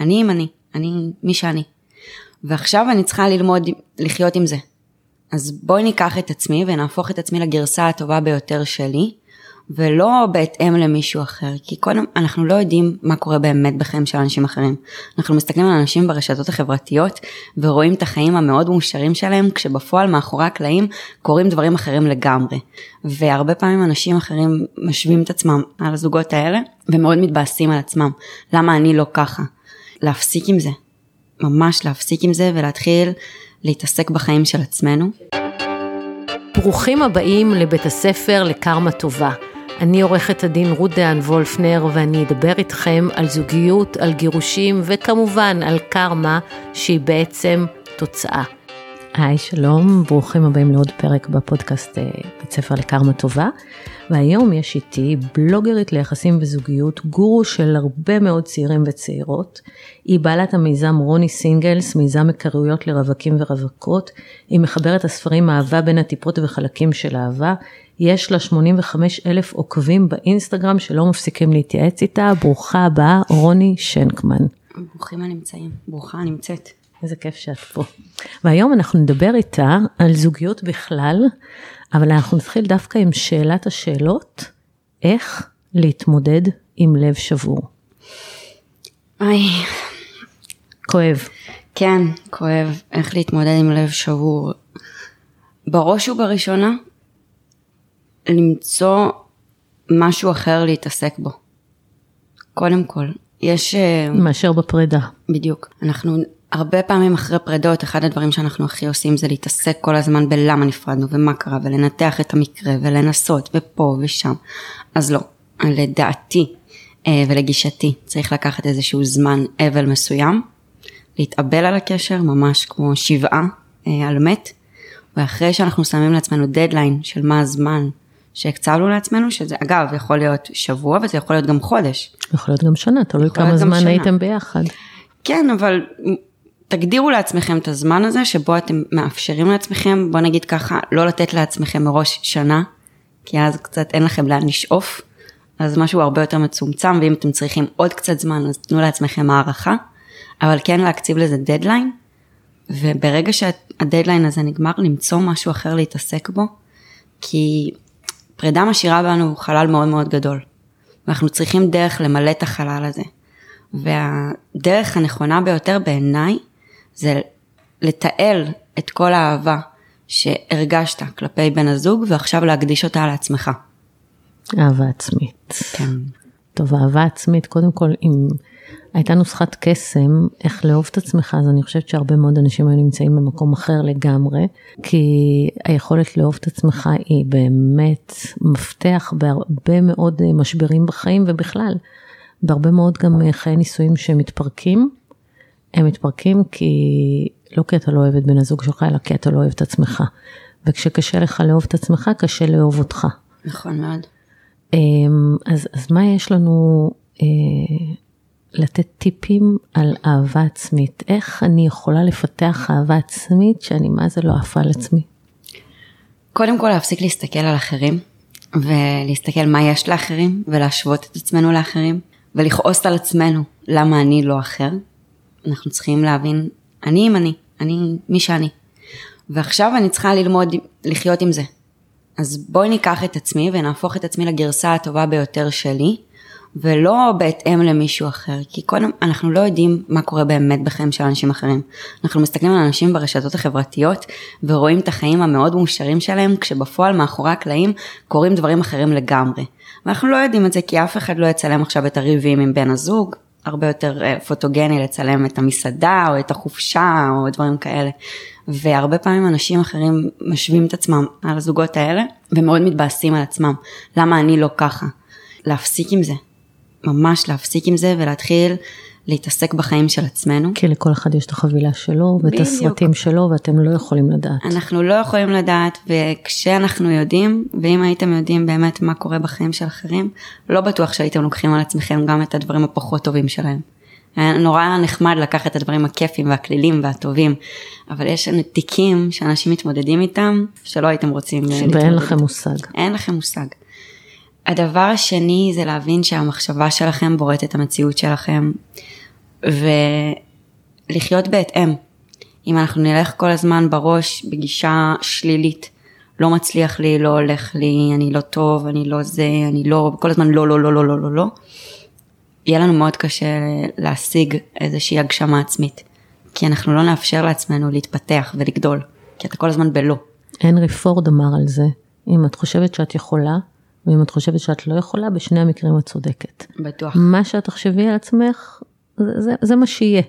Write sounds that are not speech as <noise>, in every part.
אני אם אני, אני מי שאני. ועכשיו אני צריכה ללמוד לחיות עם זה. אז בואי ניקח את עצמי ונהפוך את עצמי לגרסה הטובה ביותר שלי, ולא בהתאם למישהו אחר, כי קודם אנחנו לא יודעים מה קורה באמת בחיים של אנשים אחרים. אנחנו מסתכלים על אנשים ברשתות החברתיות ורואים את החיים המאוד מאושרים שלהם, כשבפועל מאחורי הקלעים קורים דברים אחרים לגמרי. והרבה פעמים אנשים אחרים משווים את עצמם על הזוגות האלה, ומאוד מתבאסים על עצמם. למה אני לא ככה? להפסיק עם זה. ממש להפסיק עם זה ולהתחיל להתעסק בחיים של עצמנו. ברוכים הבאים לבית הספר לקרמה טובה. אני עורכת הדין רות דהן וולפנר ואני אדבר איתכם על זוגיות, על גירושים וכמובן על קרמה שהיא בעצם תוצאה. היי שלום, ברוכים הבאים לעוד פרק בפודקאסט אה, בית ספר לקרמה טובה. והיום יש איתי בלוגרית ליחסים וזוגיות, גורו של הרבה מאוד צעירים וצעירות. היא בעלת המיזם רוני סינגלס, מיזם היכרויות לרווקים ורווקות. היא מחברת הספרים אהבה בין הטיפות וחלקים של אהבה. יש לה 85 אלף עוקבים באינסטגרם שלא מפסיקים להתייעץ איתה. ברוכה הבאה, רוני שנקמן. ברוכים הנמצאים, ברוכה הנמצאת. איזה כיף שאת פה. והיום אנחנו נדבר איתה על זוגיות בכלל, אבל אנחנו נתחיל דווקא עם שאלת השאלות, איך להתמודד עם לב שבור. איי. כואב. כן, כואב. איך להתמודד עם לב שבור. בראש ובראשונה, למצוא משהו אחר להתעסק בו. קודם כל, יש... אה, מאשר בפרידה. בדיוק. אנחנו הרבה פעמים אחרי פרידות, אחד הדברים שאנחנו הכי עושים זה להתעסק כל הזמן בלמה נפרדנו ומה קרה ולנתח את המקרה ולנסות ופה ושם. אז לא, לדעתי אה, ולגישתי צריך לקחת איזשהו זמן אבל מסוים, להתאבל על הקשר ממש כמו שבעה אה, על מת, ואחרי שאנחנו שמים לעצמנו דדליין של מה הזמן שהקצבנו לעצמנו, שזה אגב יכול להיות שבוע וזה יכול להיות גם חודש. יכול להיות גם שנה, תלוי כמה זמן שנה. הייתם ביחד. כן, אבל תגדירו לעצמכם את הזמן הזה שבו אתם מאפשרים לעצמכם, בוא נגיד ככה, לא לתת לעצמכם מראש שנה, כי אז קצת אין לכם לאן לשאוף, אז משהו הרבה יותר מצומצם, ואם אתם צריכים עוד קצת זמן, אז תנו לעצמכם הערכה, אבל כן להקציב לזה דדליין, וברגע שהדדליין הזה נגמר, למצוא משהו אחר להתעסק בו, כי פרידה משאירה בנו חלל מאוד מאוד גדול, ואנחנו צריכים דרך למלא את החלל הזה. והדרך הנכונה ביותר בעיניי זה לתעל את כל האהבה שהרגשת כלפי בן הזוג ועכשיו להקדיש אותה לעצמך. אהבה עצמית. כן. טוב, אהבה עצמית, קודם כל, אם הייתה נוסחת קסם, איך לאהוב את עצמך, אז אני חושבת שהרבה מאוד אנשים היו נמצאים במקום אחר לגמרי, כי היכולת לאהוב את עצמך היא באמת מפתח בהרבה מאוד משברים בחיים ובכלל, בהרבה מאוד גם חיי נישואים שמתפרקים, הם מתפרקים כי, לא כי אתה לא אוהב את בן הזוג שלך, אלא כי אתה לא אוהב את עצמך. וכשקשה לך לאהוב את עצמך, קשה לאהוב אותך. נכון מאוד. אמ, אז, אז מה יש לנו אה, לתת טיפים על אהבה עצמית? איך אני יכולה לפתח אהבה עצמית שאני מה זה לא עפה על עצמי? קודם כל להפסיק להסתכל על אחרים, ולהסתכל מה יש לאחרים, ולהשוות את עצמנו לאחרים, ולכעוס על עצמנו למה אני לא אחר. אנחנו צריכים להבין, אני אם אני, אני מי שאני. ועכשיו אני צריכה ללמוד לחיות עם זה. אז בואי ניקח את עצמי ונהפוך את עצמי לגרסה הטובה ביותר שלי, ולא בהתאם למישהו אחר, כי קודם אנחנו לא יודעים מה קורה באמת בחיים של אנשים אחרים. אנחנו מסתכלים על אנשים ברשתות החברתיות ורואים את החיים המאוד מאושרים שלהם, כשבפועל מאחורי הקלעים קורים דברים אחרים לגמרי. ואנחנו לא יודעים את זה כי אף אחד לא יצלם עכשיו את הריבים עם בן הזוג, הרבה יותר אה, פוטוגני לצלם את המסעדה או את החופשה או דברים כאלה. והרבה פעמים אנשים אחרים משווים את עצמם על הזוגות האלה ומאוד מתבאסים על עצמם. למה אני לא ככה? להפסיק עם זה. ממש להפסיק עם זה ולהתחיל להתעסק בחיים של עצמנו. כי לכל אחד יש את החבילה שלו ואת בדיוק. הסרטים שלו ואתם לא יכולים לדעת. אנחנו לא יכולים לדעת וכשאנחנו יודעים ואם הייתם יודעים באמת מה קורה בחיים של אחרים, לא בטוח שהייתם לוקחים על עצמכם גם את הדברים הפחות טובים שלהם. נורא נחמד לקחת את הדברים הכיפים והכלילים והטובים, אבל יש תיקים שאנשים מתמודדים איתם שלא הייתם רוצים להתמודד. ואין לכם מושג. אין לכם מושג. הדבר השני זה להבין שהמחשבה שלכם בוראת את המציאות שלכם. ולחיות בהתאם. אם אנחנו נלך כל הזמן בראש בגישה שלילית, לא מצליח לי, לא הולך לי, אני לא טוב, אני לא זה, אני לא, כל הזמן לא, לא, לא, לא, לא, לא, לא, יהיה לנו מאוד קשה להשיג איזושהי הגשמה עצמית. כי אנחנו לא נאפשר לעצמנו להתפתח ולגדול, כי אתה כל הזמן בלא. הנרי פורד אמר על זה, אם את חושבת שאת יכולה, ואם את חושבת שאת לא יכולה, בשני המקרים את צודקת. בטוח. מה שאת תחשבי על עצמך, זה, זה, זה מה שיהיה.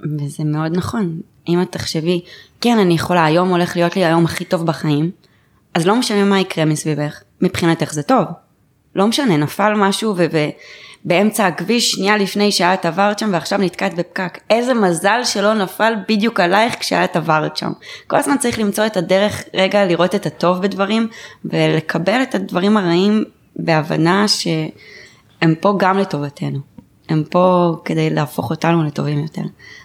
וזה מאוד נכון. אם את תחשבי, כן, אני יכולה, היום הולך להיות לי היום הכי טוב בחיים, אז לא משנה מה יקרה מסביבך, מבחינתך זה טוב. לא משנה, נפל משהו ובאמצע הכביש, שנייה לפני שאת עברת שם ועכשיו נתקעת בפקק. איזה מזל שלא נפל בדיוק עלייך כשאת עברת שם. כל הזמן צריך למצוא את הדרך רגע לראות את הטוב בדברים ולקבל את הדברים הרעים בהבנה שהם פה גם לטובתנו. הם פה כדי להפוך אותנו לטובים יותר.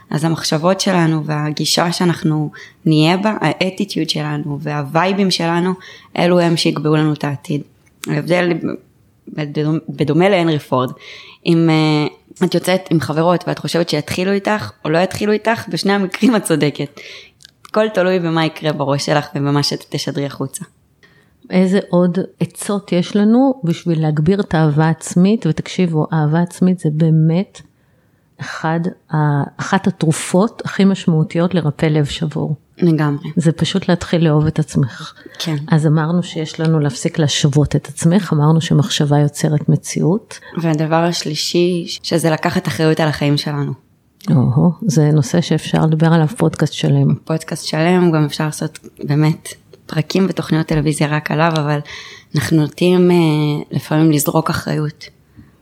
אז המחשבות שלנו והגישה שאנחנו נהיה בה, האטיטיוד שלנו והווייבים שלנו, אלו הם שיקבעו לנו את העתיד. ההבדל בדומה להנרי פורד, אם uh, את יוצאת עם חברות ואת חושבת שיתחילו איתך או לא יתחילו איתך, בשני המקרים את צודקת. הכל תלוי במה יקרה בראש שלך ובמה שתשדרי החוצה. איזה עוד עצות יש לנו בשביל להגביר את האהבה העצמית, ותקשיבו, אהבה עצמית זה באמת אחד, אחת התרופות הכי משמעותיות לרפא לב שבור. לגמרי. זה פשוט להתחיל לאהוב את עצמך. כן. אז אמרנו שיש לנו להפסיק להשוות את עצמך, אמרנו שמחשבה יוצרת מציאות. והדבר השלישי, שזה לקחת אחריות על החיים שלנו. או, זה נושא שאפשר לדבר עליו פודקאסט שלם. פודקאסט שלם, גם אפשר לעשות באמת פרקים ותוכניות טלוויזיה רק עליו, אבל אנחנו נוטים אה, לפעמים לזרוק אחריות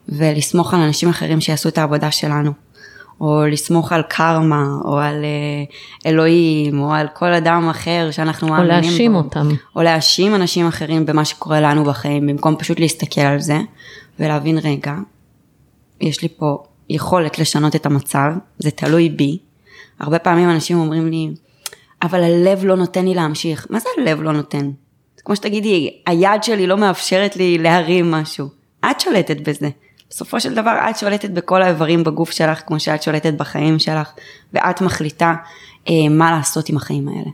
ולסמוך על אנשים אחרים שיעשו את העבודה שלנו. או לסמוך על קרמה, או על אה, אלוהים, או על כל אדם אחר שאנחנו מאמינים בו. או להאשים אותם. או להאשים אנשים אחרים במה שקורה לנו בחיים, במקום פשוט להסתכל על זה ולהבין, רגע, יש לי פה יכולת לשנות את המצב, זה תלוי בי. הרבה פעמים אנשים אומרים לי, אבל הלב לא נותן לי להמשיך. מה זה הלב לא נותן? כמו שתגידי, היד שלי לא מאפשרת לי להרים משהו. את שולטת בזה. בסופו של דבר את שולטת בכל האיברים בגוף שלך, כמו שאת שולטת בחיים שלך, ואת מחליטה אה, מה לעשות עם החיים האלה.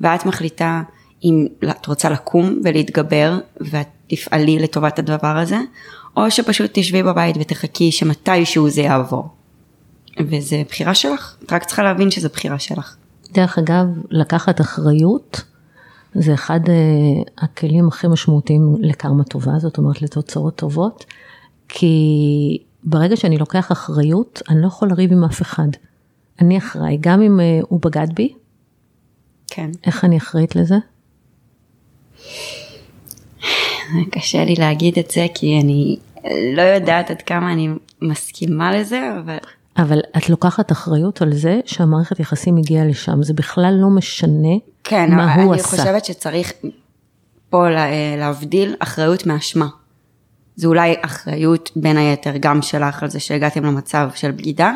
ואת מחליטה אם את רוצה לקום ולהתגבר, ואת תפעלי לטובת הדבר הזה, או שפשוט תשבי בבית ותחכי שמתישהו זה יעבור. וזה בחירה שלך, את רק צריכה להבין שזה בחירה שלך. דרך אגב, לקחת אחריות זה אחד uh, הכלים הכי משמעותיים לקרמה טובה, זאת אומרת לתוצאות טובות, כי ברגע שאני לוקח אחריות, אני לא יכול לריב עם אף אחד. אני אחראי, גם אם uh, הוא בגד בי. כן. איך אני אחראית לזה? קשה לי להגיד את זה, כי אני לא יודעת עד כמה אני מסכימה לזה, אבל... אבל את לוקחת אחריות על זה שהמערכת יחסים הגיעה לשם, זה בכלל לא משנה כן, מה הוא אני עשה. חושבת שצריך פה לה- להבדיל אחריות מאשמה. זה אולי אחריות בין היתר גם שלך על זה שהגעתם למצב של בגידה,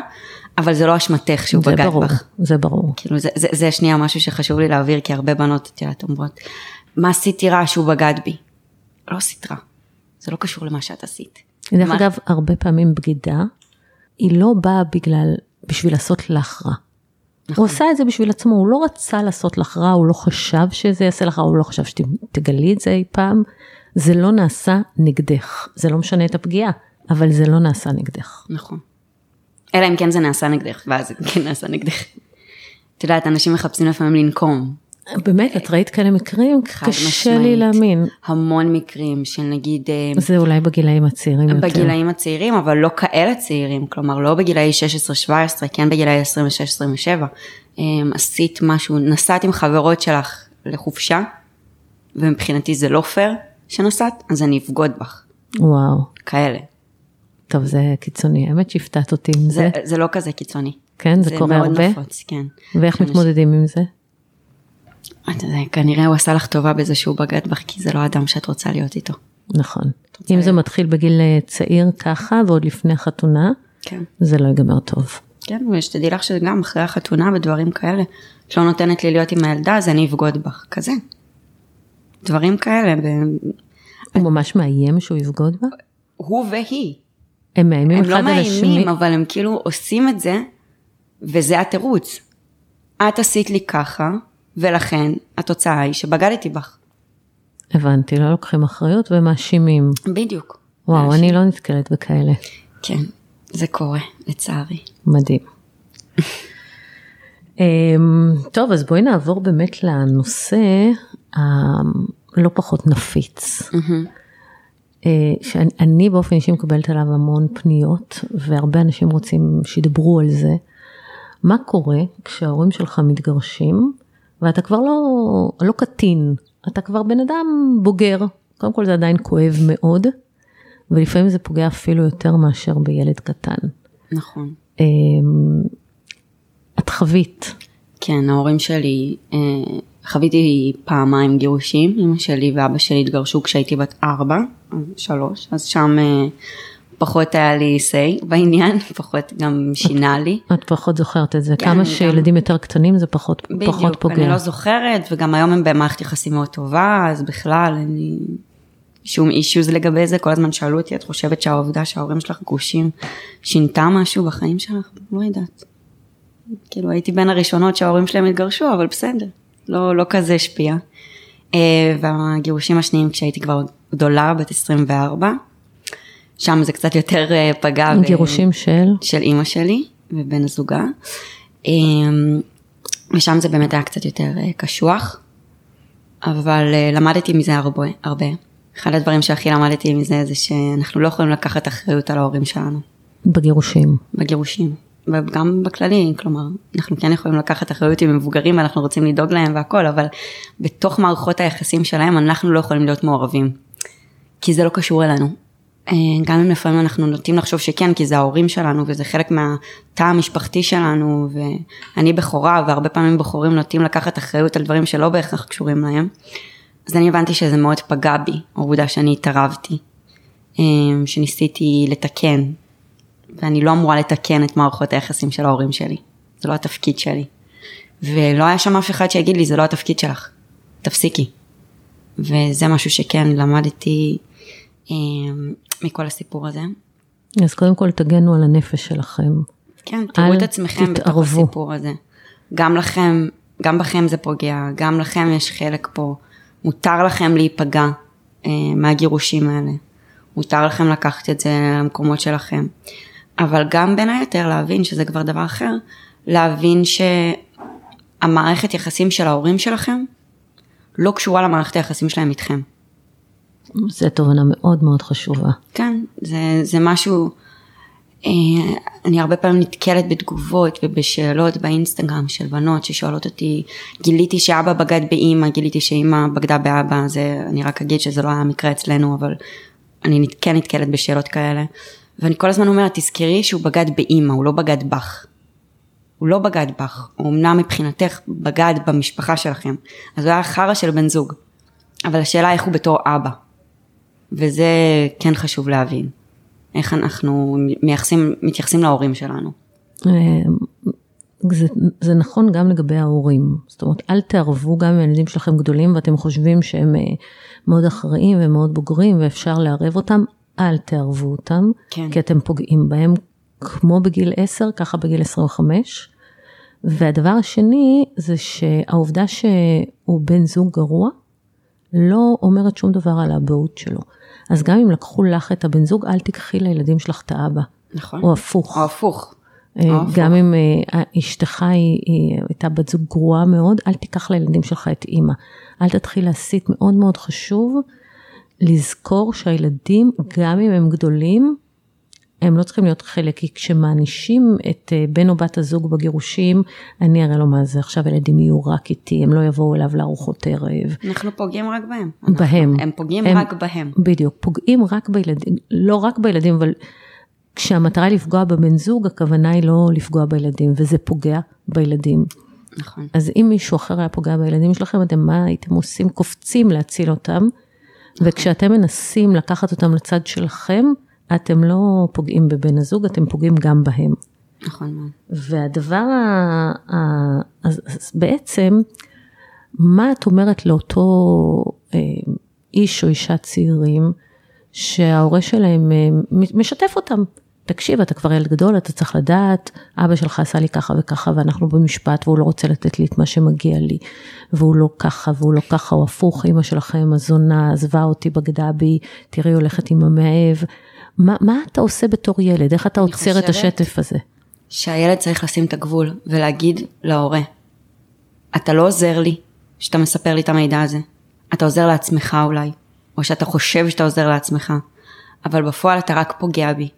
אבל זה לא אשמתך שהוא בגד ברור, בך. זה ברור. כאילו זה, זה, זה שנייה משהו שחשוב לי להעביר, כי הרבה בנות, את יודעת, אומרות, מה עשיתי רע שהוא בגד בי? לא עשית רע, זה לא קשור למה שאת עשית. דרך מה- אגב, הרבה פעמים בגידה, היא לא באה בגלל, בשביל לעשות לך רע. נכון. הוא עשה את זה בשביל עצמו, הוא לא רצה לעשות לך רע, הוא לא חשב שזה יעשה לך רע, הוא לא חשב שתגלי את זה אי פעם. זה לא נעשה נגדך, זה לא משנה את הפגיעה, אבל זה לא נעשה נגדך. נכון. אלא אם כן זה נעשה נגדך, ואז זה כן נעשה נגדך. את יודעת, אנשים מחפשים לפעמים לנקום. באמת, את ראית כאלה מקרים? קשה לי. להאמין. המון מקרים של נגיד אה, זה אולי בגילאים הצעירים יותר. בגילאים הצעירים, אבל לא כאלה צעירים, כלומר לא בגילאי 16-17, כן בגילאי 26-27. אמ, עשית משהו, נסעת עם חברות שלך לחופשה, ומבחינתי זה לא פייר שנסעת, אז אני אבגוד בך. וואו, כאלה. טוב, זה קיצוני, האמת שהפתעת אותי עם זה. זה, זה לא כזה קיצוני. כן, זה קורה מאוד הרבה? נפוץ, כן. ואיך שאנשים- מתמודדים עם זה? אתה יודע, כנראה הוא עשה לך טובה בזה שהוא בגד בך, כי זה לא האדם שאת רוצה להיות איתו. נכון. אם זה מתחיל בגיל אה, צעיר ככה, ועוד לפני החתונה, כן. זה לא ייגמר טוב. כן, ושתדעי לך שגם אחרי החתונה ודברים כאלה, את לא נותנת לי להיות עם הילדה, אז אני אבגוד בך, כזה. דברים כאלה. הוא ממש מאיים שהוא יבגוד בה? הוא והיא. הם מאיימים הם אחד לא על השני. מאיימים, אבל הם כאילו עושים את זה, וזה התירוץ. את עשית לי ככה, ולכן התוצאה היא שבגדתי בך. הבנתי, לא לוקחים אחריות ומאשימים. בדיוק. וואו, אני לא נתקלת בכאלה. כן, זה קורה, לצערי. מדהים. <laughs> אמ, טוב, אז בואי נעבור באמת לנושא הלא פחות נפיץ. אה, שאני באופן אישי מקבלת עליו המון פניות, והרבה אנשים רוצים שידברו על זה. מה קורה כשההורים שלך מתגרשים, ואתה כבר לא, לא קטין, אתה כבר בן אדם בוגר, קודם כל זה עדיין כואב מאוד, ולפעמים זה פוגע אפילו יותר מאשר בילד קטן. נכון. אמ, את חווית. כן, ההורים שלי, אה, חוויתי פעמיים גירושים, אמא שלי ואבא שלי התגרשו כשהייתי בת ארבע, שלוש, אז שם אה, פחות היה לי say בעניין, <laughs> פחות גם שינה לי. את פחות זוכרת את זה, כן, כמה שילדים יותר קטנים זה פחות, פחות בדיוק, פוגע. אני לא זוכרת, וגם היום הם במערכת יחסים מאוד טובה, אז בכלל אין לי שום אישוז לגבי זה, כל הזמן שאלו אותי, את חושבת שהעובדה שההורים שלך גרושים שינתה משהו בחיים שלך? לא יודעת. כאילו הייתי בין הראשונות שההורים שלהם התגרשו, אבל בסדר, לא, לא כזה השפיע. אה, והגירושים השניים כשהייתי כבר גדולה, בת 24, שם זה קצת יותר אה, פגע. גירושים של? של אימא שלי ובן הזוגה. אמ, ושם זה באמת היה קצת יותר אה, קשוח, אבל אה, למדתי מזה הרבה, הרבה. אחד הדברים שהכי למדתי מזה זה שאנחנו לא יכולים לקחת אחריות על ההורים שלנו בגירושים. בגירושים. וגם בכללי, כלומר, אנחנו כן יכולים לקחת אחריות עם מבוגרים ואנחנו רוצים לדאוג להם והכל, אבל בתוך מערכות היחסים שלהם אנחנו לא יכולים להיות מעורבים. כי זה לא קשור אלינו. אה, גם אם לפעמים אנחנו נוטים לחשוב שכן, כי זה ההורים שלנו וזה חלק מהתא המשפחתי שלנו, ואני בכורה, והרבה פעמים בחורים נוטים לקחת אחריות על דברים שלא בהכרח קשורים להם. אז אני הבנתי שזה מאוד פגע בי, העובדה שאני התערבתי, אה, שניסיתי לתקן, ואני לא אמורה לתקן את מערכות היחסים של ההורים שלי, זה לא התפקיד שלי. ולא היה שם אף אחד שיגיד לי, זה לא התפקיד שלך, תפסיקי. וזה משהו שכן למדתי אה, מכל הסיפור הזה. אז קודם כל תגנו על הנפש שלכם. כן, תראו את עצמכם בתוך תתערבו. הסיפור הזה. גם לכם, גם בכם זה פוגע, גם לכם יש חלק פה. מותר לכם להיפגע אה, מהגירושים האלה. מותר לכם לקחת את זה למקומות שלכם. אבל גם בין היתר להבין שזה כבר דבר אחר, להבין שהמערכת יחסים של ההורים שלכם לא קשורה למערכת היחסים שלהם איתכם. זו תובנה מאוד מאוד חשובה. כן, זה, זה משהו, אה, אני הרבה פעמים נתקלת בתגובות ובשאלות באינסטגרם של בנות ששואלות אותי, גיליתי שאבא בגד באימא, גיליתי שאימא בגדה באבא, זה, אני רק אגיד שזה לא היה מקרה אצלנו, אבל אני כן נתקלת בשאלות כאלה. ואני כל הזמן אומרת, תזכרי שהוא בגד באימא, הוא לא בגד בך. הוא לא בגד בך, הוא אמנם מבחינתך בגד במשפחה שלכם, אז הוא היה חרא של בן זוג. אבל השאלה איך הוא בתור אבא. וזה כן חשוב להבין. איך אנחנו מייחסים, מתייחסים להורים שלנו. אה, זה, זה נכון גם לגבי ההורים, זאת אומרת אל תערבו גם אם הילדים שלכם גדולים ואתם חושבים שהם אה, מאוד אחראיים ומאוד בוגרים ואפשר לערב אותם, אל תערבו אותם, כן. כי אתם פוגעים בהם כמו בגיל 10, ככה בגיל 25. והדבר השני זה שהעובדה שהוא בן זוג גרוע, לא אומרת שום דבר על האבהות שלו. אז גם אם לקחו לך את הבן זוג, אל תיקחי לילדים שלך את האבא. נכון. או הפוך. או הפוך. אה. גם אם אה, אשתך היא, היא הייתה בת זוג גרועה מאוד, אל תיקח לילדים שלך את אימא. אל תתחיל להסית, מאוד מאוד חשוב לזכור שהילדים, גם אם הם גדולים, הם לא צריכים להיות חלק, כי כשמענישים את אה, בן או בת הזוג בגירושים, אני אראה לו מה זה, עכשיו הילדים יהיו רק איתי, הם לא יבואו אליו לארוחות ערב. אנחנו פוגעים רק בהם. אנחנו- בהם. הם פוגעים הם- רק בהם. בדיוק, פוגעים רק בילדים, לא רק בילדים, אבל כשהמטרה היא לפגוע בבן זוג, הכוונה היא לא לפגוע בילדים, וזה פוגע בילדים. נכון. אז אם מישהו אחר היה פוגע בילדים שלכם, אתם מה הייתם עושים? קופצים להציל אותם, וכשאתם מנסים לקחת אותם לצד שלכם, אתם לא פוגעים בבן הזוג, אתם פוגעים גם בהם. נכון מאוד. והדבר, ה... ה... אז, אז בעצם, מה את אומרת לאותו אה, איש או אישה צעירים, שההורה שלהם אה, משתף אותם. תקשיב, אתה כבר ילד גדול, אתה צריך לדעת, אבא שלך עשה לי ככה וככה, ואנחנו במשפט, והוא לא רוצה לתת לי את מה שמגיע לי, והוא לא ככה, והוא לא ככה, או הפוך, אמא שלכם הזונה, עזבה אותי, בגדה בי, תראי, הולכת עם המאהב. מה, מה אתה עושה בתור ילד? איך אתה עוצר את השטף הזה? שהילד צריך לשים את הגבול ולהגיד להורה, אתה לא עוזר לי שאתה מספר לי את המידע הזה, אתה עוזר לעצמך אולי, או שאתה חושב שאתה עוזר לעצמך, אבל בפועל אתה רק פוגע בי,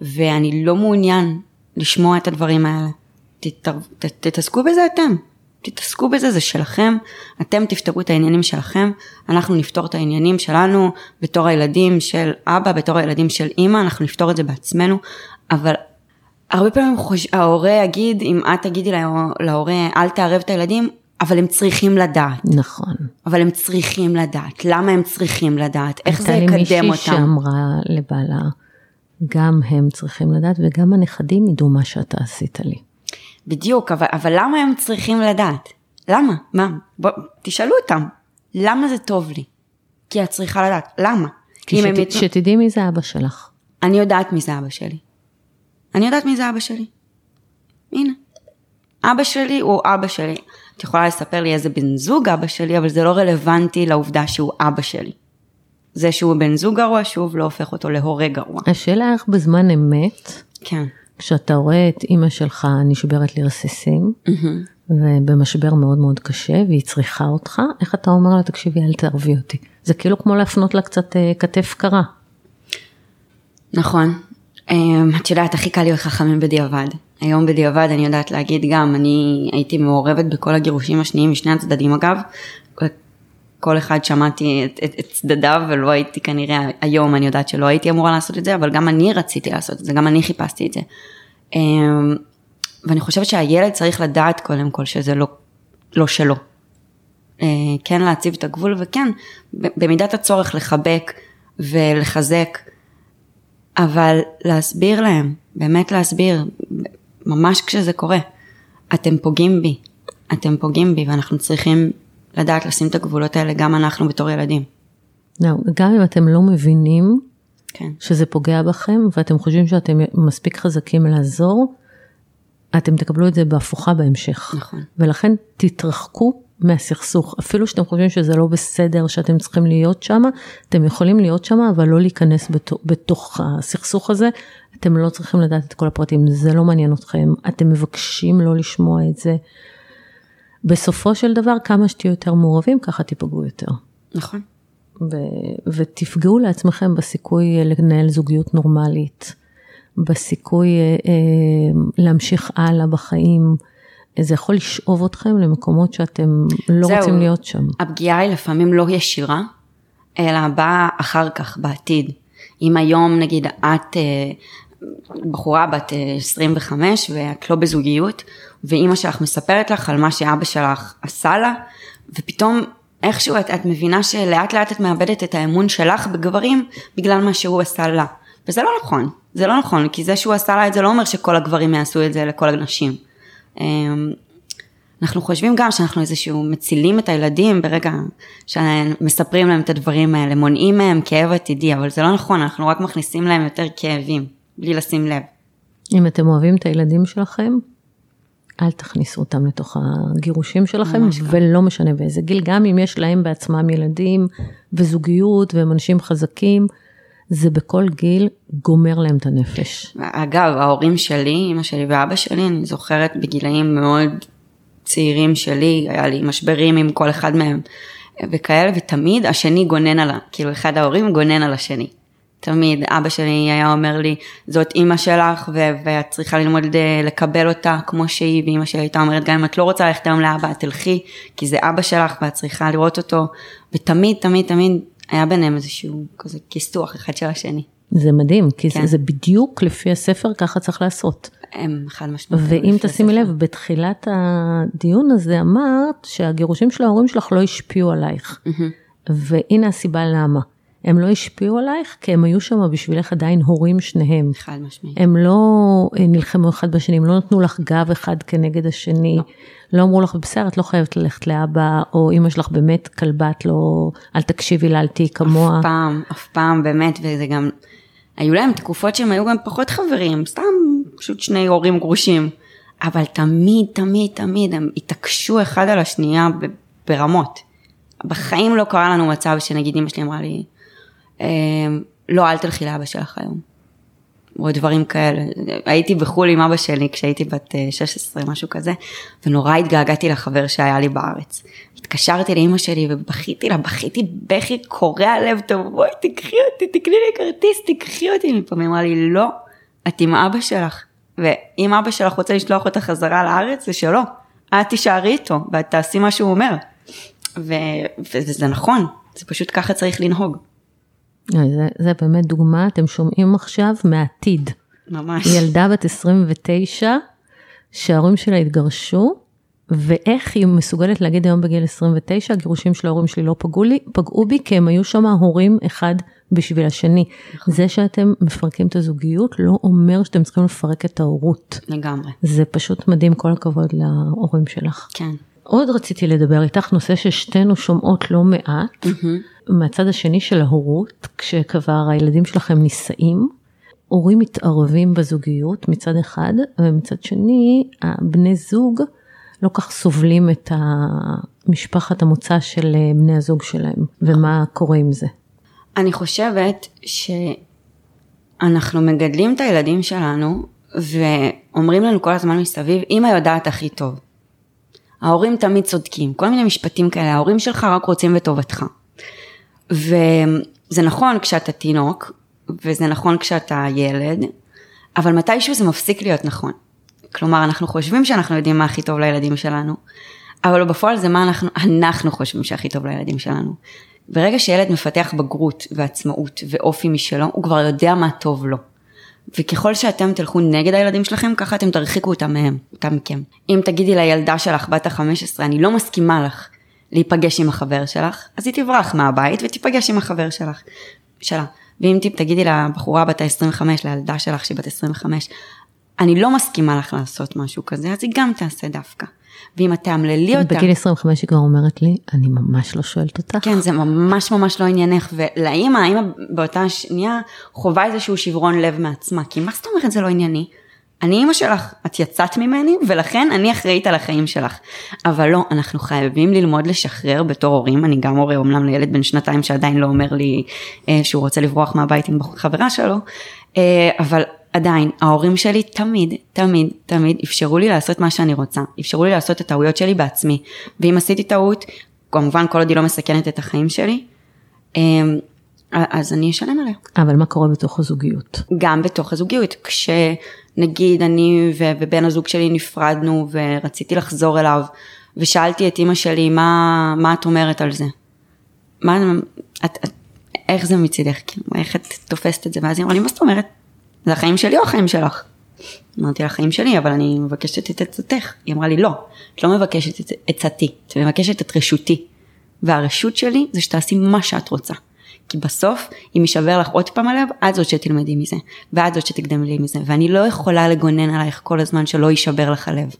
ואני לא מעוניין לשמוע את הדברים האלה. תתר... ת... תתעסקו בזה אתם, תתעסקו בזה, זה שלכם, אתם תפתרו את העניינים שלכם, אנחנו נפתור את העניינים שלנו בתור הילדים של אבא, בתור הילדים של אימא, אנחנו נפתור את זה בעצמנו, אבל הרבה פעמים חוש... ההורה יגיד, אם את תגידי להורה, אל תערב את הילדים, אבל הם צריכים לדעת. נכון. אבל הם צריכים לדעת. למה הם צריכים לדעת? איך זה יקדם אותם? הייתה לי מישהי שאמרה לבעלה, גם הם צריכים לדעת וגם הנכדים ידעו מה שאתה עשית לי. בדיוק, אבל, אבל למה הם צריכים לדעת? למה? מה? בוא, תשאלו אותם. למה זה טוב לי? כי את צריכה לדעת. למה? כי שת, הם... שתדעי מי זה אבא שלך. אני יודעת מי זה אבא שלי. אני יודעת מי זה אבא שלי. הנה. אבא שלי הוא אבא שלי. את יכולה לספר לי איזה בן זוג אבא שלי, אבל זה לא רלוונטי לעובדה שהוא אבא שלי. זה שהוא בן זוג גרוע, שוב לא הופך אותו להורה גרוע. השאלה איך בזמן אמת, כן. כשאתה רואה את אימא שלך נשברת לרסיסים, mm-hmm. ובמשבר מאוד מאוד קשה, והיא צריכה אותך, איך אתה אומר לה, תקשיבי, אל תערבי אותי. זה כאילו כמו להפנות לה קצת אה, כתף קרה. נכון. אמ, את יודעת, הכי קל להיות חכמים בדיעבד. היום בדיעבד אני יודעת להגיד גם, אני הייתי מעורבת בכל הגירושים השניים משני הצדדים אגב. כל אחד שמעתי את, את, את צדדיו ולא הייתי כנראה, היום אני יודעת שלא הייתי אמורה לעשות את זה, אבל גם אני רציתי לעשות את זה, גם אני חיפשתי את זה. אמ, ואני חושבת שהילד צריך לדעת קודם כל שזה לא, לא שלו. אה, כן להציב את הגבול וכן, במידת הצורך לחבק ולחזק, אבל להסביר להם, באמת להסביר, ממש כשזה קורה, אתם פוגעים בי, אתם פוגעים בי ואנחנו צריכים לדעת לשים את הגבולות האלה גם אנחנו בתור ילדים. לא, גם אם אתם לא מבינים כן. שזה פוגע בכם ואתם חושבים שאתם מספיק חזקים לעזור, אתם תקבלו את זה בהפוכה בהמשך. נכון. ולכן תתרחקו מהסכסוך. אפילו שאתם חושבים שזה לא בסדר, שאתם צריכים להיות שם, אתם יכולים להיות שם, אבל לא להיכנס בתוך, בתוך הסכסוך הזה. אתם לא צריכים לדעת את כל הפרטים, זה לא מעניין אתכם, אתם מבקשים לא לשמוע את זה. בסופו של דבר, כמה שתהיו יותר מעורבים, ככה תיפגעו יותר. נכון. ו- ותפגעו לעצמכם בסיכוי לנהל זוגיות נורמלית, בסיכוי אה, אה, להמשיך הלאה בחיים. זה יכול לשאוב אתכם למקומות שאתם לא זהו, רוצים להיות שם. הפגיעה היא לפעמים לא ישירה, אלא באה אחר כך, בעתיד. אם היום נגיד את אה, בחורה בת 25 אה, ואת לא בזוגיות, ואימא שלך מספרת לך על מה שאבא שלך עשה לה, ופתאום איכשהו את, את מבינה שלאט לאט את מאבדת את האמון שלך בגברים בגלל מה שהוא עשה לה. וזה לא נכון, זה לא נכון, כי זה שהוא עשה לה את זה לא אומר שכל הגברים יעשו את זה לכל הנשים. אמ, אנחנו חושבים גם שאנחנו איזשהו מצילים את הילדים ברגע שמספרים להם את הדברים האלה, מונעים מהם כאב עתידי, אבל זה לא נכון, אנחנו רק מכניסים להם יותר כאבים, בלי לשים לב. אם אתם אוהבים את הילדים שלכם, אל תכניסו אותם לתוך הגירושים שלכם, ולא משנה באיזה גיל, גם אם יש להם בעצמם ילדים וזוגיות והם אנשים חזקים, זה בכל גיל גומר להם את הנפש. אגב, ההורים שלי, אמא שלי ואבא שלי, אני זוכרת בגילאים מאוד צעירים שלי, היה לי משברים עם כל אחד מהם וכאלה, ותמיד השני גונן על, כאילו אחד ההורים גונן על השני. תמיד אבא שלי היה אומר לי, זאת אימא שלך ו- ואת צריכה ללמוד אה, לקבל אותה כמו שהיא, ואימא שלי הייתה אומרת, גם אם את לא רוצה ללכת היום לאבא, את תלכי, כי זה אבא שלך ואת צריכה לראות אותו, ותמיד, תמיד, תמיד היה ביניהם איזשהו כזה כיסוח אחד של השני. זה מדהים, כי כן. זה, זה בדיוק לפי הספר, ככה צריך לעשות. הם חד משמעית. ואם תשימי לב, בתחילת הדיון הזה אמרת שהגירושים של ההורים שלך לא השפיעו עלייך. Mm-hmm. והנה הסיבה למה. הם לא השפיעו עלייך, כי הם היו שם בשבילך עדיין הורים שניהם. חד משמעית. הם לא אה, נלחמו אחד בשני, הם לא נתנו לך גב אחד כנגד השני. לא. לא אמרו לך, בסדר, את לא חייבת ללכת לאבא, או אמא שלך באמת כלבה, את לא, אל תקשיבי לה, אל תהיי כמוה. אף פעם, אף פעם, באמת, וזה גם, היו להם תקופות שהם היו גם פחות חברים, סתם פשוט שני הורים גרושים. אבל תמיד, תמיד, תמיד הם התעקשו אחד על השנייה ברמות. בחיים לא קרה לנו מצב שנגיד אמא שלי אמרה לי, לא, אל תלכי לאבא שלך היום. או דברים כאלה. הייתי בחו"ל עם אבא שלי כשהייתי בת 16, אה, משהו כזה, ונורא התגעגעתי לחבר שהיה לי בארץ. התקשרתי לאמא שלי ובכיתי לה, בכיתי בכי קורע לב, טוב, בואי תקחי אותי, תקני לי כרטיס, תקחי אותי. לפעמים אמרה לי, לא, את עם אבא שלך. ואם אבא שלך רוצה לשלוח אותה חזרה לארץ, זה שלא. את תישארי איתו, ואת תעשי מה שהוא אומר. ו... וזה נכון, זה פשוט ככה צריך לנהוג. אה, זה, זה באמת דוגמה, אתם שומעים עכשיו מהעתיד. ממש. ילדה בת 29, שההורים שלה התגרשו, ואיך היא מסוגלת להגיד היום בגיל 29, הגירושים של ההורים שלי לא פגעו, לי, פגעו בי, כי הם היו שם הורים אחד בשביל השני. נכון. זה שאתם מפרקים את הזוגיות לא אומר שאתם צריכים לפרק את ההורות. לגמרי. זה פשוט מדהים, כל הכבוד להורים שלך. כן. עוד רציתי לדבר איתך, נושא ששתינו שומעות לא מעט, mm-hmm. מהצד השני של ההורות, כשכבר הילדים שלכם נישאים, הורים מתערבים בזוגיות מצד אחד, ומצד שני, הבני זוג לא כך סובלים את משפחת המוצא של בני הזוג שלהם, ומה קורה עם זה. אני חושבת שאנחנו מגדלים את הילדים שלנו, ואומרים לנו כל הזמן מסביב, אמא יודעת הכי טוב. ההורים תמיד צודקים, כל מיני משפטים כאלה, ההורים שלך רק רוצים בטובתך. וזה נכון כשאתה תינוק, וזה נכון כשאתה ילד, אבל מתישהו זה מפסיק להיות נכון. כלומר, אנחנו חושבים שאנחנו יודעים מה הכי טוב לילדים שלנו, אבל בפועל זה מה אנחנו, אנחנו חושבים שהכי טוב לילדים שלנו. ברגע שילד מפתח בגרות ועצמאות ואופי משלו, הוא כבר יודע מה טוב לו. וככל שאתם תלכו נגד הילדים שלכם, ככה אתם תרחיקו אותם מהם, אותם מכם. אם תגידי לילדה שלך, בת ה-15, אני לא מסכימה לך להיפגש עם החבר שלך, אז היא תברח מהבית ותיפגש עם החבר שלך, שלה. ואם תגידי לבחורה בת ה-25, לילדה שלך שהיא בת 25, אני לא מסכימה לך לעשות משהו כזה, אז היא גם תעשה דווקא. ואם את תאמללי אותה... בגיל 25 היא כבר אומרת לי, אני ממש לא שואלת אותך. כן, זה ממש ממש לא עניינך, ולאימא, האימא באותה שנייה חווה איזשהו שברון לב מעצמה, כי מה זאת אומרת זה לא ענייני? אני אימא שלך, את יצאת ממני, ולכן אני אחראית על החיים שלך. אבל לא, אנחנו חייבים ללמוד לשחרר בתור הורים, אני גם הורה אומנם לילד בן שנתיים שעדיין לא אומר לי אה, שהוא רוצה לברוח מהבית עם חברה שלו, אה, אבל עדיין, ההורים שלי תמיד, תמיד, תמיד אפשרו לי לעשות מה שאני רוצה, אפשרו לי לעשות את הטעויות שלי בעצמי, ואם עשיתי טעות, כמובן כל עוד היא לא מסכנת את החיים שלי, אמ, אז אני אשלם עליה. אבל מה קורה בתוך הזוגיות? גם בתוך הזוגיות, כשנגיד אני ובן הזוג שלי נפרדנו ורציתי לחזור אליו, ושאלתי את אימא שלי, מה, מה את אומרת על זה? מה, את, את, איך זה מצידך? כאילו, איך את תופסת את זה? ואז היא אמרה לי, מה זאת אומרת? זה החיים שלי או החיים שלך? אמרתי לה, החיים שלי, אבל אני מבקשת את עצתך. היא אמרה לי, לא, את לא מבקשת את עצתי, את מבקשת את רשותי. והרשות שלי זה שתעשי מה שאת רוצה. כי בסוף, אם יישבר לך עוד פעם הלב, את זאת שתלמדי מזה, ואת זאת שתקדמי מזה, ואני לא יכולה לגונן עלייך כל הזמן שלא יישבר לך הלב.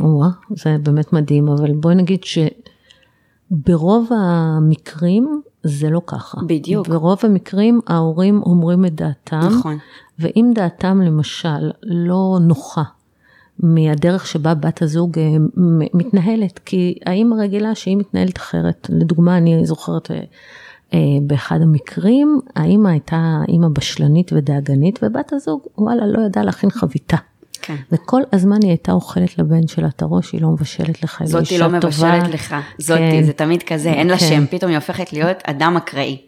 וואה, זה באמת מדהים, אבל בואי נגיד שברוב המקרים זה לא ככה. בדיוק. ברוב המקרים ההורים אומרים את דעתם. נכון. ואם דעתם למשל לא נוחה מהדרך שבה בת הזוג אה, מתנהלת, כי האמא רגילה שהיא מתנהלת אחרת. לדוגמה, אני זוכרת אה, באחד המקרים, האמא הייתה אימא בשלנית ודאגנית, ובת הזוג, וואלה, לא ידעה להכין חביתה. כן. וכל הזמן היא הייתה אוכלת לבן שלה את הראש, היא לא מבשלת לך, היא אישה טובה. זאתי לא מבשלת לך, זאתי, כן. זה תמיד כזה, אין לה כן. שם, פתאום היא הופכת להיות אדם אקראי.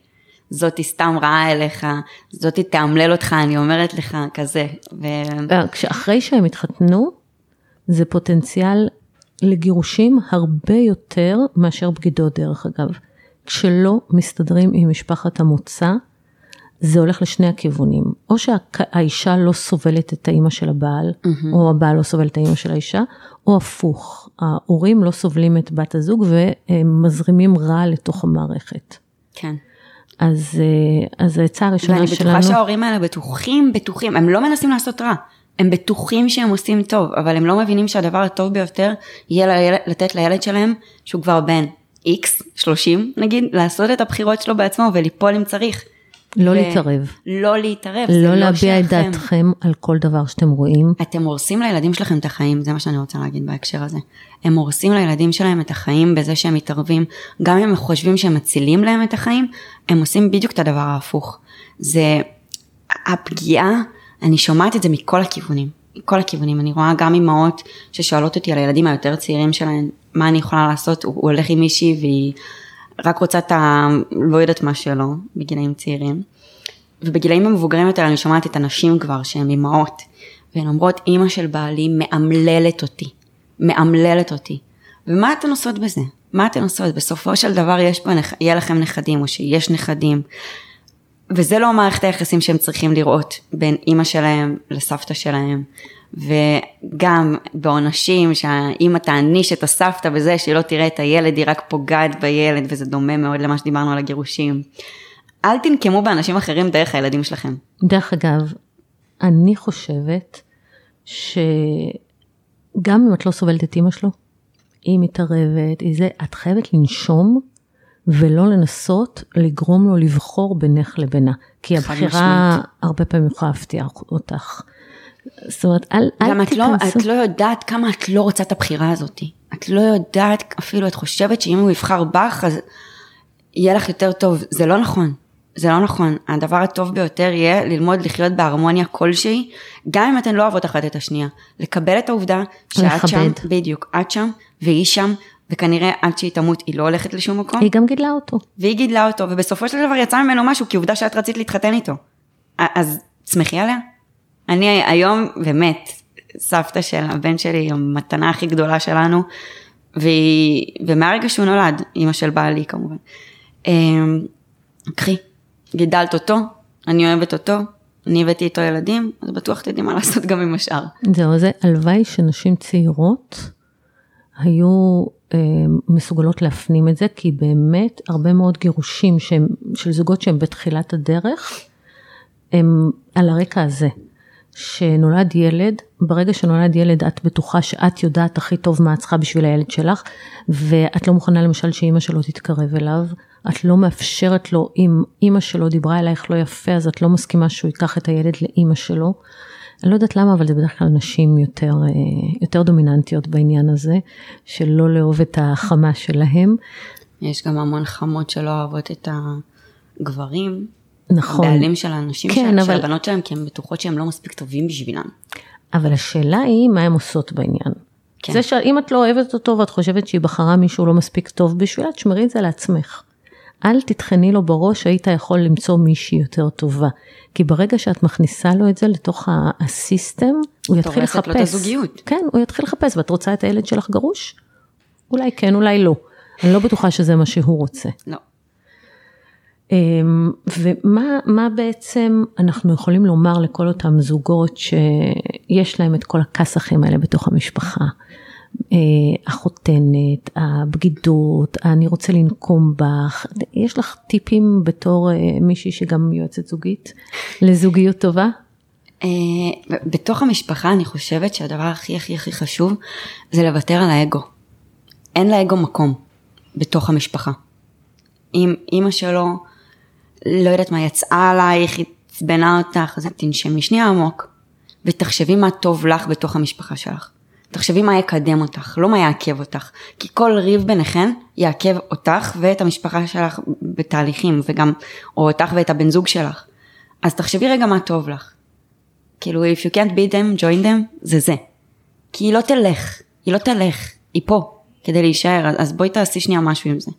זאתי סתם רעה אליך, זאתי תאמלל אותך, אני אומרת לך, כזה. ו... אחרי שהם התחתנו, זה פוטנציאל לגירושים הרבה יותר מאשר בגידות דרך אגב. כשלא מסתדרים עם משפחת המוצא, זה הולך לשני הכיוונים. או שהאישה לא סובלת את האימא של הבעל, mm-hmm. או הבעל לא סובל את האימא של האישה, או הפוך, ההורים לא סובלים את בת הזוג ומזרימים רע לתוך המערכת. כן. אז, אה, אז העצה הראשונה ואני שלנו... בטוחה שההורים האלה בטוחים, בטוחים, הם לא מנסים לעשות רע. הם בטוחים שהם עושים טוב, אבל הם לא מבינים שהדבר הטוב ביותר יהיה לתת לילד שלהם, שהוא כבר בן X, 30 נגיד, לעשות את הבחירות שלו בעצמו וליפול אם צריך. לא ו- להתערב. לא להתערב, זה לא לא להביע את. דעתכם על כל דבר שאתם רואים. אתם הורסים לילדים שלכם את החיים, זה מה שאני רוצה להגיד בהקשר הזה. הם הורסים לילדים שלהם את החיים בזה שהם מתערבים, גם אם הם חושבים שהם מצילים להם את החיים, הם עושים בדיוק את הדבר ההפוך. זה הפגיעה, אני שומעת את זה מכל הכיוונים, מכל הכיוונים. אני רואה גם אימהות ששואלות אותי על הילדים היותר צעירים שלהם, מה אני יכולה לעשות, הוא, הוא הולך עם מישהי והיא רק רוצה את ה... לא יודעת מה שלו, בגילאים צעירים. ובגילאים המבוגרים יותר אני שומעת את הנשים כבר שהן אימהות, והן אומרות, אימא של בעלי מאמללת אותי, מאמללת אותי. ומה אתן עושות בזה? מה אתן עושות? בסופו של דבר יש פה. יהיה לכם נכדים, או שיש נכדים. וזה לא מערכת היחסים שהם צריכים לראות בין אימא שלהם לסבתא שלהם. וגם בעונשים שהאימא תעניש את הסבתא בזה שהיא לא תראה את הילד, היא רק פוגעת בילד, וזה דומה מאוד למה שדיברנו על הגירושים. אל תנקמו באנשים אחרים דרך הילדים שלכם. דרך אגב, אני חושבת שגם אם את לא סובלת את אימא שלו, היא מתערבת, היא זה, את חייבת לנשום ולא לנסות לגרום לו לבחור בינך לבינה. כי הבחירה. הרבה פעמים יכולה להפתיע אותך. זאת אומרת, אל, אל גם את לא, תיכנסו. את לא יודעת כמה את לא רוצה את הבחירה הזאת. את לא יודעת, אפילו את חושבת שאם הוא יבחר בך, אז יהיה לך יותר טוב. זה לא נכון. זה לא נכון. הדבר הטוב ביותר יהיה ללמוד לחיות בהרמוניה כלשהי, גם אם אתן לא אוהבות אחת את השנייה. לקבל את העובדה שאת לכבד. שם, בדיוק, את שם, והיא שם, וכנראה עד שהיא תמות היא לא הולכת לשום מקום. היא גם גידלה אותו. והיא גידלה אותו, ובסופו של דבר יצא ממנו משהו, כי עובדה שאת רצית להתחתן איתו. אז תשמחי עליה. אני היום, באמת, סבתא של הבן שלי היא המתנה הכי גדולה שלנו, והיא, ומהרגע שהוא נולד, אימא של בעלי כמובן. אמ, קחי, גידלת אותו, אני אוהבת אותו, אני הבאתי איתו ילדים, אז בטוח תדעי מה לעשות גם עם השאר. זהו, זה הלוואי שנשים צעירות היו אה, מסוגלות להפנים את זה, כי באמת הרבה מאוד גירושים שהם, של זוגות שהם בתחילת הדרך, הם על הרקע הזה. שנולד ילד, ברגע שנולד ילד את בטוחה שאת יודעת הכי טוב מה את צריכה בשביל הילד שלך, ואת לא מוכנה למשל שאימא שלו תתקרב אליו, את לא מאפשרת לו, אם אימא שלו דיברה אלייך לא יפה, אז את לא מסכימה שהוא ייקח את הילד לאימא שלו. אני לא יודעת למה, אבל זה בדרך כלל נשים יותר, אה, יותר דומיננטיות בעניין הזה, של לא לאהוב את החמה שלהם. יש גם המון חמות שלא אוהבות את הגברים, נכון. הבעלים של האנשים כן, של אבל- הבנות שלהם, כי הן בטוחות שהם לא מספיק טובים בשבילם. אבל השאלה היא מה הן עושות בעניין. כן. זה שאם את לא אוהבת אותו ואת חושבת שהיא בחרה מישהו לא מספיק טוב בשבילה, תשמרי את זה לעצמך. אל תטחני לו בראש שהיית יכול למצוא מישהי יותר טובה. כי ברגע שאת מכניסה לו את זה לתוך הסיסטם, הוא יתחיל הורסת לחפש. לו את הזוגיות. כן, הוא יתחיל לחפש, ואת רוצה את הילד שלך גרוש? אולי כן, אולי לא. אני לא בטוחה שזה מה שהוא רוצה. לא. אמ, ומה מה בעצם אנחנו יכולים לומר לכל אותם זוגות שיש להם את כל הכסחים האלה בתוך המשפחה? אה, החותנת, הבגידות, אני רוצה לנקום בך, יש לך טיפים בתור אה, מישהי שגם יועצת זוגית לזוגיות טובה? אה, בתוך המשפחה אני חושבת שהדבר הכי הכי הכי חשוב זה לוותר על האגו. אין לאגו מקום בתוך המשפחה. אם אימא שלו, לא יודעת מה, יצאה עלייך, עצבנה אותך, אז תנשמי שנייה עמוק, ותחשבי מה טוב לך בתוך המשפחה שלך. תחשבי מה יקדם אותך, לא מה יעכב אותך. כי כל ריב ביניכן יעכב אותך ואת המשפחה שלך בתהליכים, וגם, או אותך ואת הבן זוג שלך. אז תחשבי רגע מה טוב לך. כאילו, if you can't beat them, join them, זה זה. כי היא לא תלך, היא לא תלך, היא פה כדי להישאר, אז- בואי תעשי שנייה משהו עם זה.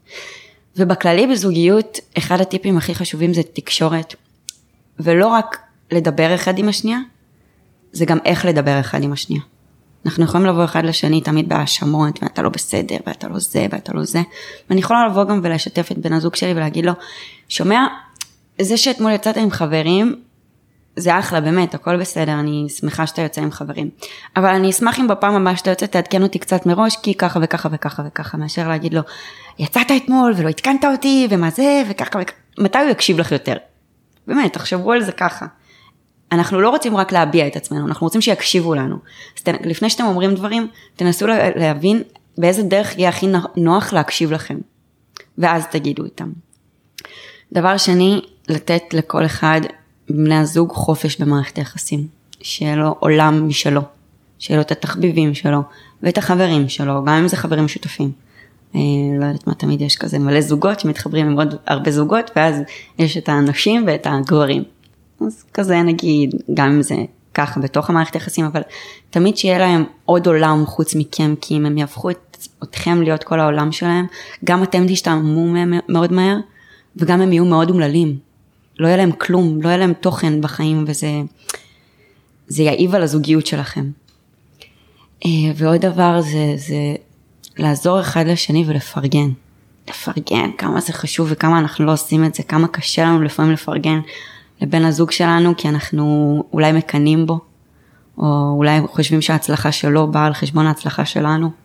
ובכללי בזוגיות, אחד הטיפים הכי חשובים זה תקשורת. ולא רק לדבר אחד עם השנייה, זה גם איך לדבר אחד עם השנייה. אנחנו יכולים לבוא אחד לשני תמיד בהאשמות, ואתה לא בסדר, ואתה לא זה, ואתה לא זה. ואני יכולה לבוא גם ולשתף את בן הזוג שלי ולהגיד לו, שומע, זה שאתמול יצאת עם חברים, זה אחלה, באמת, הכל בסדר, אני שמחה שאתה יוצא עם חברים. אבל אני אשמח אם בפעם הבאה שאתה יוצא תעדכן אותי קצת מראש, כי ככה וככה וככה וככה, מאשר להגיד לו, יצאת אתמול ולא עדכנת אותי, ומה זה, וככה וככה. מתי הוא יקשיב לך יותר? באמת, תחשבו על זה ככה. אנחנו לא רוצים רק להביע את עצמנו, אנחנו רוצים שיקשיבו לנו. אז ת, לפני שאתם אומרים דברים, תנסו להבין באיזה דרך יהיה הכי נוח להקשיב לכם. ואז תגידו איתם. דבר שני, לתת לכל אחד מבני הזוג חופש במערכת היחסים. שיהיה לו עולם משלו. שיהיה לו את התחביבים שלו ואת החברים שלו, גם אם זה חברים שותפים. אה, לא יודעת מה תמיד יש כזה מלא זוגות שמתחברים עם עוד הרבה זוגות ואז יש את הנשים ואת הגברים. אז כזה נגיד גם אם זה ככה בתוך המערכת היחסים אבל תמיד שיהיה להם עוד עולם חוץ מכם כי אם הם יהפכו את, אתכם להיות כל העולם שלהם גם אתם תשתעממו מאוד מהר וגם הם יהיו מאוד אומללים. לא יהיה להם כלום לא יהיה להם תוכן בחיים וזה זה יעיב על הזוגיות שלכם. אה, ועוד דבר זה, זה לעזור אחד לשני ולפרגן. לפרגן, כמה זה חשוב וכמה אנחנו לא עושים את זה, כמה קשה לנו לפעמים לפרגן לבן הזוג שלנו כי אנחנו אולי מקנאים בו, או אולי חושבים שההצלחה שלו באה על חשבון ההצלחה שלנו.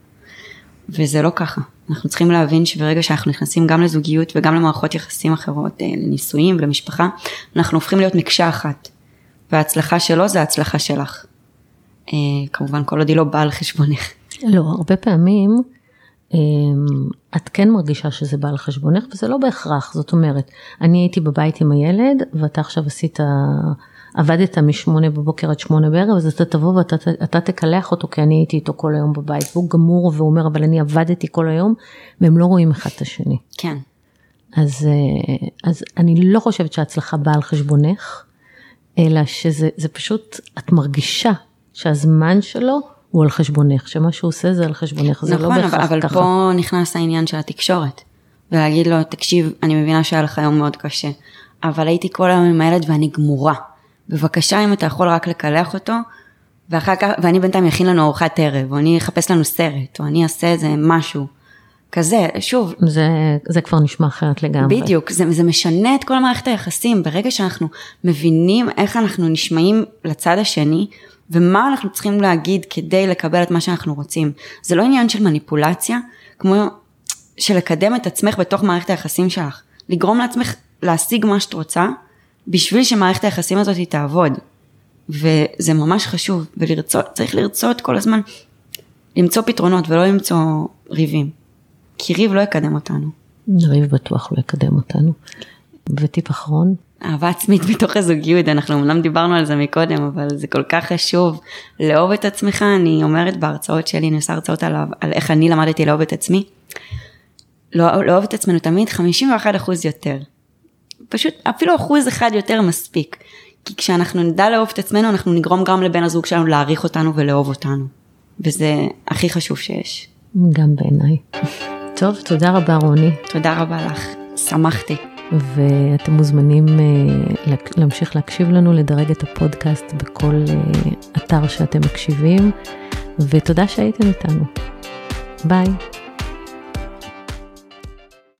וזה לא ככה. אנחנו צריכים להבין שברגע שאנחנו נכנסים גם לזוגיות וגם למערכות יחסים אחרות, אה, לנישואים ולמשפחה, אנחנו הופכים להיות מקשה אחת. וההצלחה שלו זה ההצלחה שלך. אה, כמובן כל עוד היא לא באה על חשבונך. לא, הרבה פעמים אמ, את כן מרגישה שזה בא על חשבונך וזה לא בהכרח, זאת אומרת, אני הייתי בבית עם הילד ואתה עכשיו עשית, עבדת משמונה בבוקר עד שמונה בערב, אז אתה תבוא ואתה תקלח אותו כי אני הייתי איתו כל היום בבית, והוא גמור והוא אומר אבל אני עבדתי כל היום והם לא רואים אחד את השני. כן. אז, אה, אז אני לא חושבת שההצלחה באה על חשבונך, אלא שזה פשוט, את מרגישה שהזמן שלו הוא על חשבונך, שמה שהוא עושה זה על חשבונך, זה לא נכון, לא בהכרח ככה. נכון, אבל פה נכנס העניין של התקשורת. ולהגיד לו, תקשיב, אני מבינה שהיה לך יום מאוד קשה, אבל הייתי כל היום עם הילד ואני גמורה. בבקשה, אם אתה יכול רק לקלח אותו, ואחר כך, ואני בינתיים אכין לנו ארוחת ערב, או אני אחפש לנו סרט, או אני אעשה איזה משהו. כזה, שוב. זה, זה כבר נשמע אחרת לגמרי. בדיוק, זה, זה משנה את כל מערכת היחסים. ברגע שאנחנו מבינים איך אנחנו נשמעים לצד השני, ומה אנחנו צריכים להגיד כדי לקבל את מה שאנחנו רוצים. זה לא עניין של מניפולציה, כמו של לקדם את עצמך בתוך מערכת היחסים שלך. לגרום לעצמך להשיג מה שאת רוצה, בשביל שמערכת היחסים הזאת תעבוד. וזה ממש חשוב, ולרצות, צריך לרצות כל הזמן למצוא פתרונות ולא למצוא ריבים. כי ריב לא יקדם אותנו. ריב בטוח לא יקדם אותנו. וטיפ אחרון? אהבה עצמית בתוך הזוגיות, אנחנו אמנם דיברנו על זה מקודם, אבל זה כל כך חשוב לאהוב את עצמך, אני אומרת בהרצאות שלי, אני עושה הרצאות עליו, על איך אני למדתי לאהוב את עצמי. לא, לאהוב את עצמנו תמיד 51 אחוז יותר. פשוט אפילו אחוז אחד יותר מספיק. כי כשאנחנו נדע לאהוב את עצמנו, אנחנו נגרום גם לבן הזוג שלנו להעריך אותנו ולאהוב אותנו. וזה הכי חשוב שיש. גם בעיניי. טוב, תודה רבה רוני. תודה רבה לך, שמחתי. ואתם מוזמנים אה, להמשיך להקשיב לנו, לדרג את הפודקאסט בכל אה, אתר שאתם מקשיבים, ותודה שהייתם איתנו. ביי.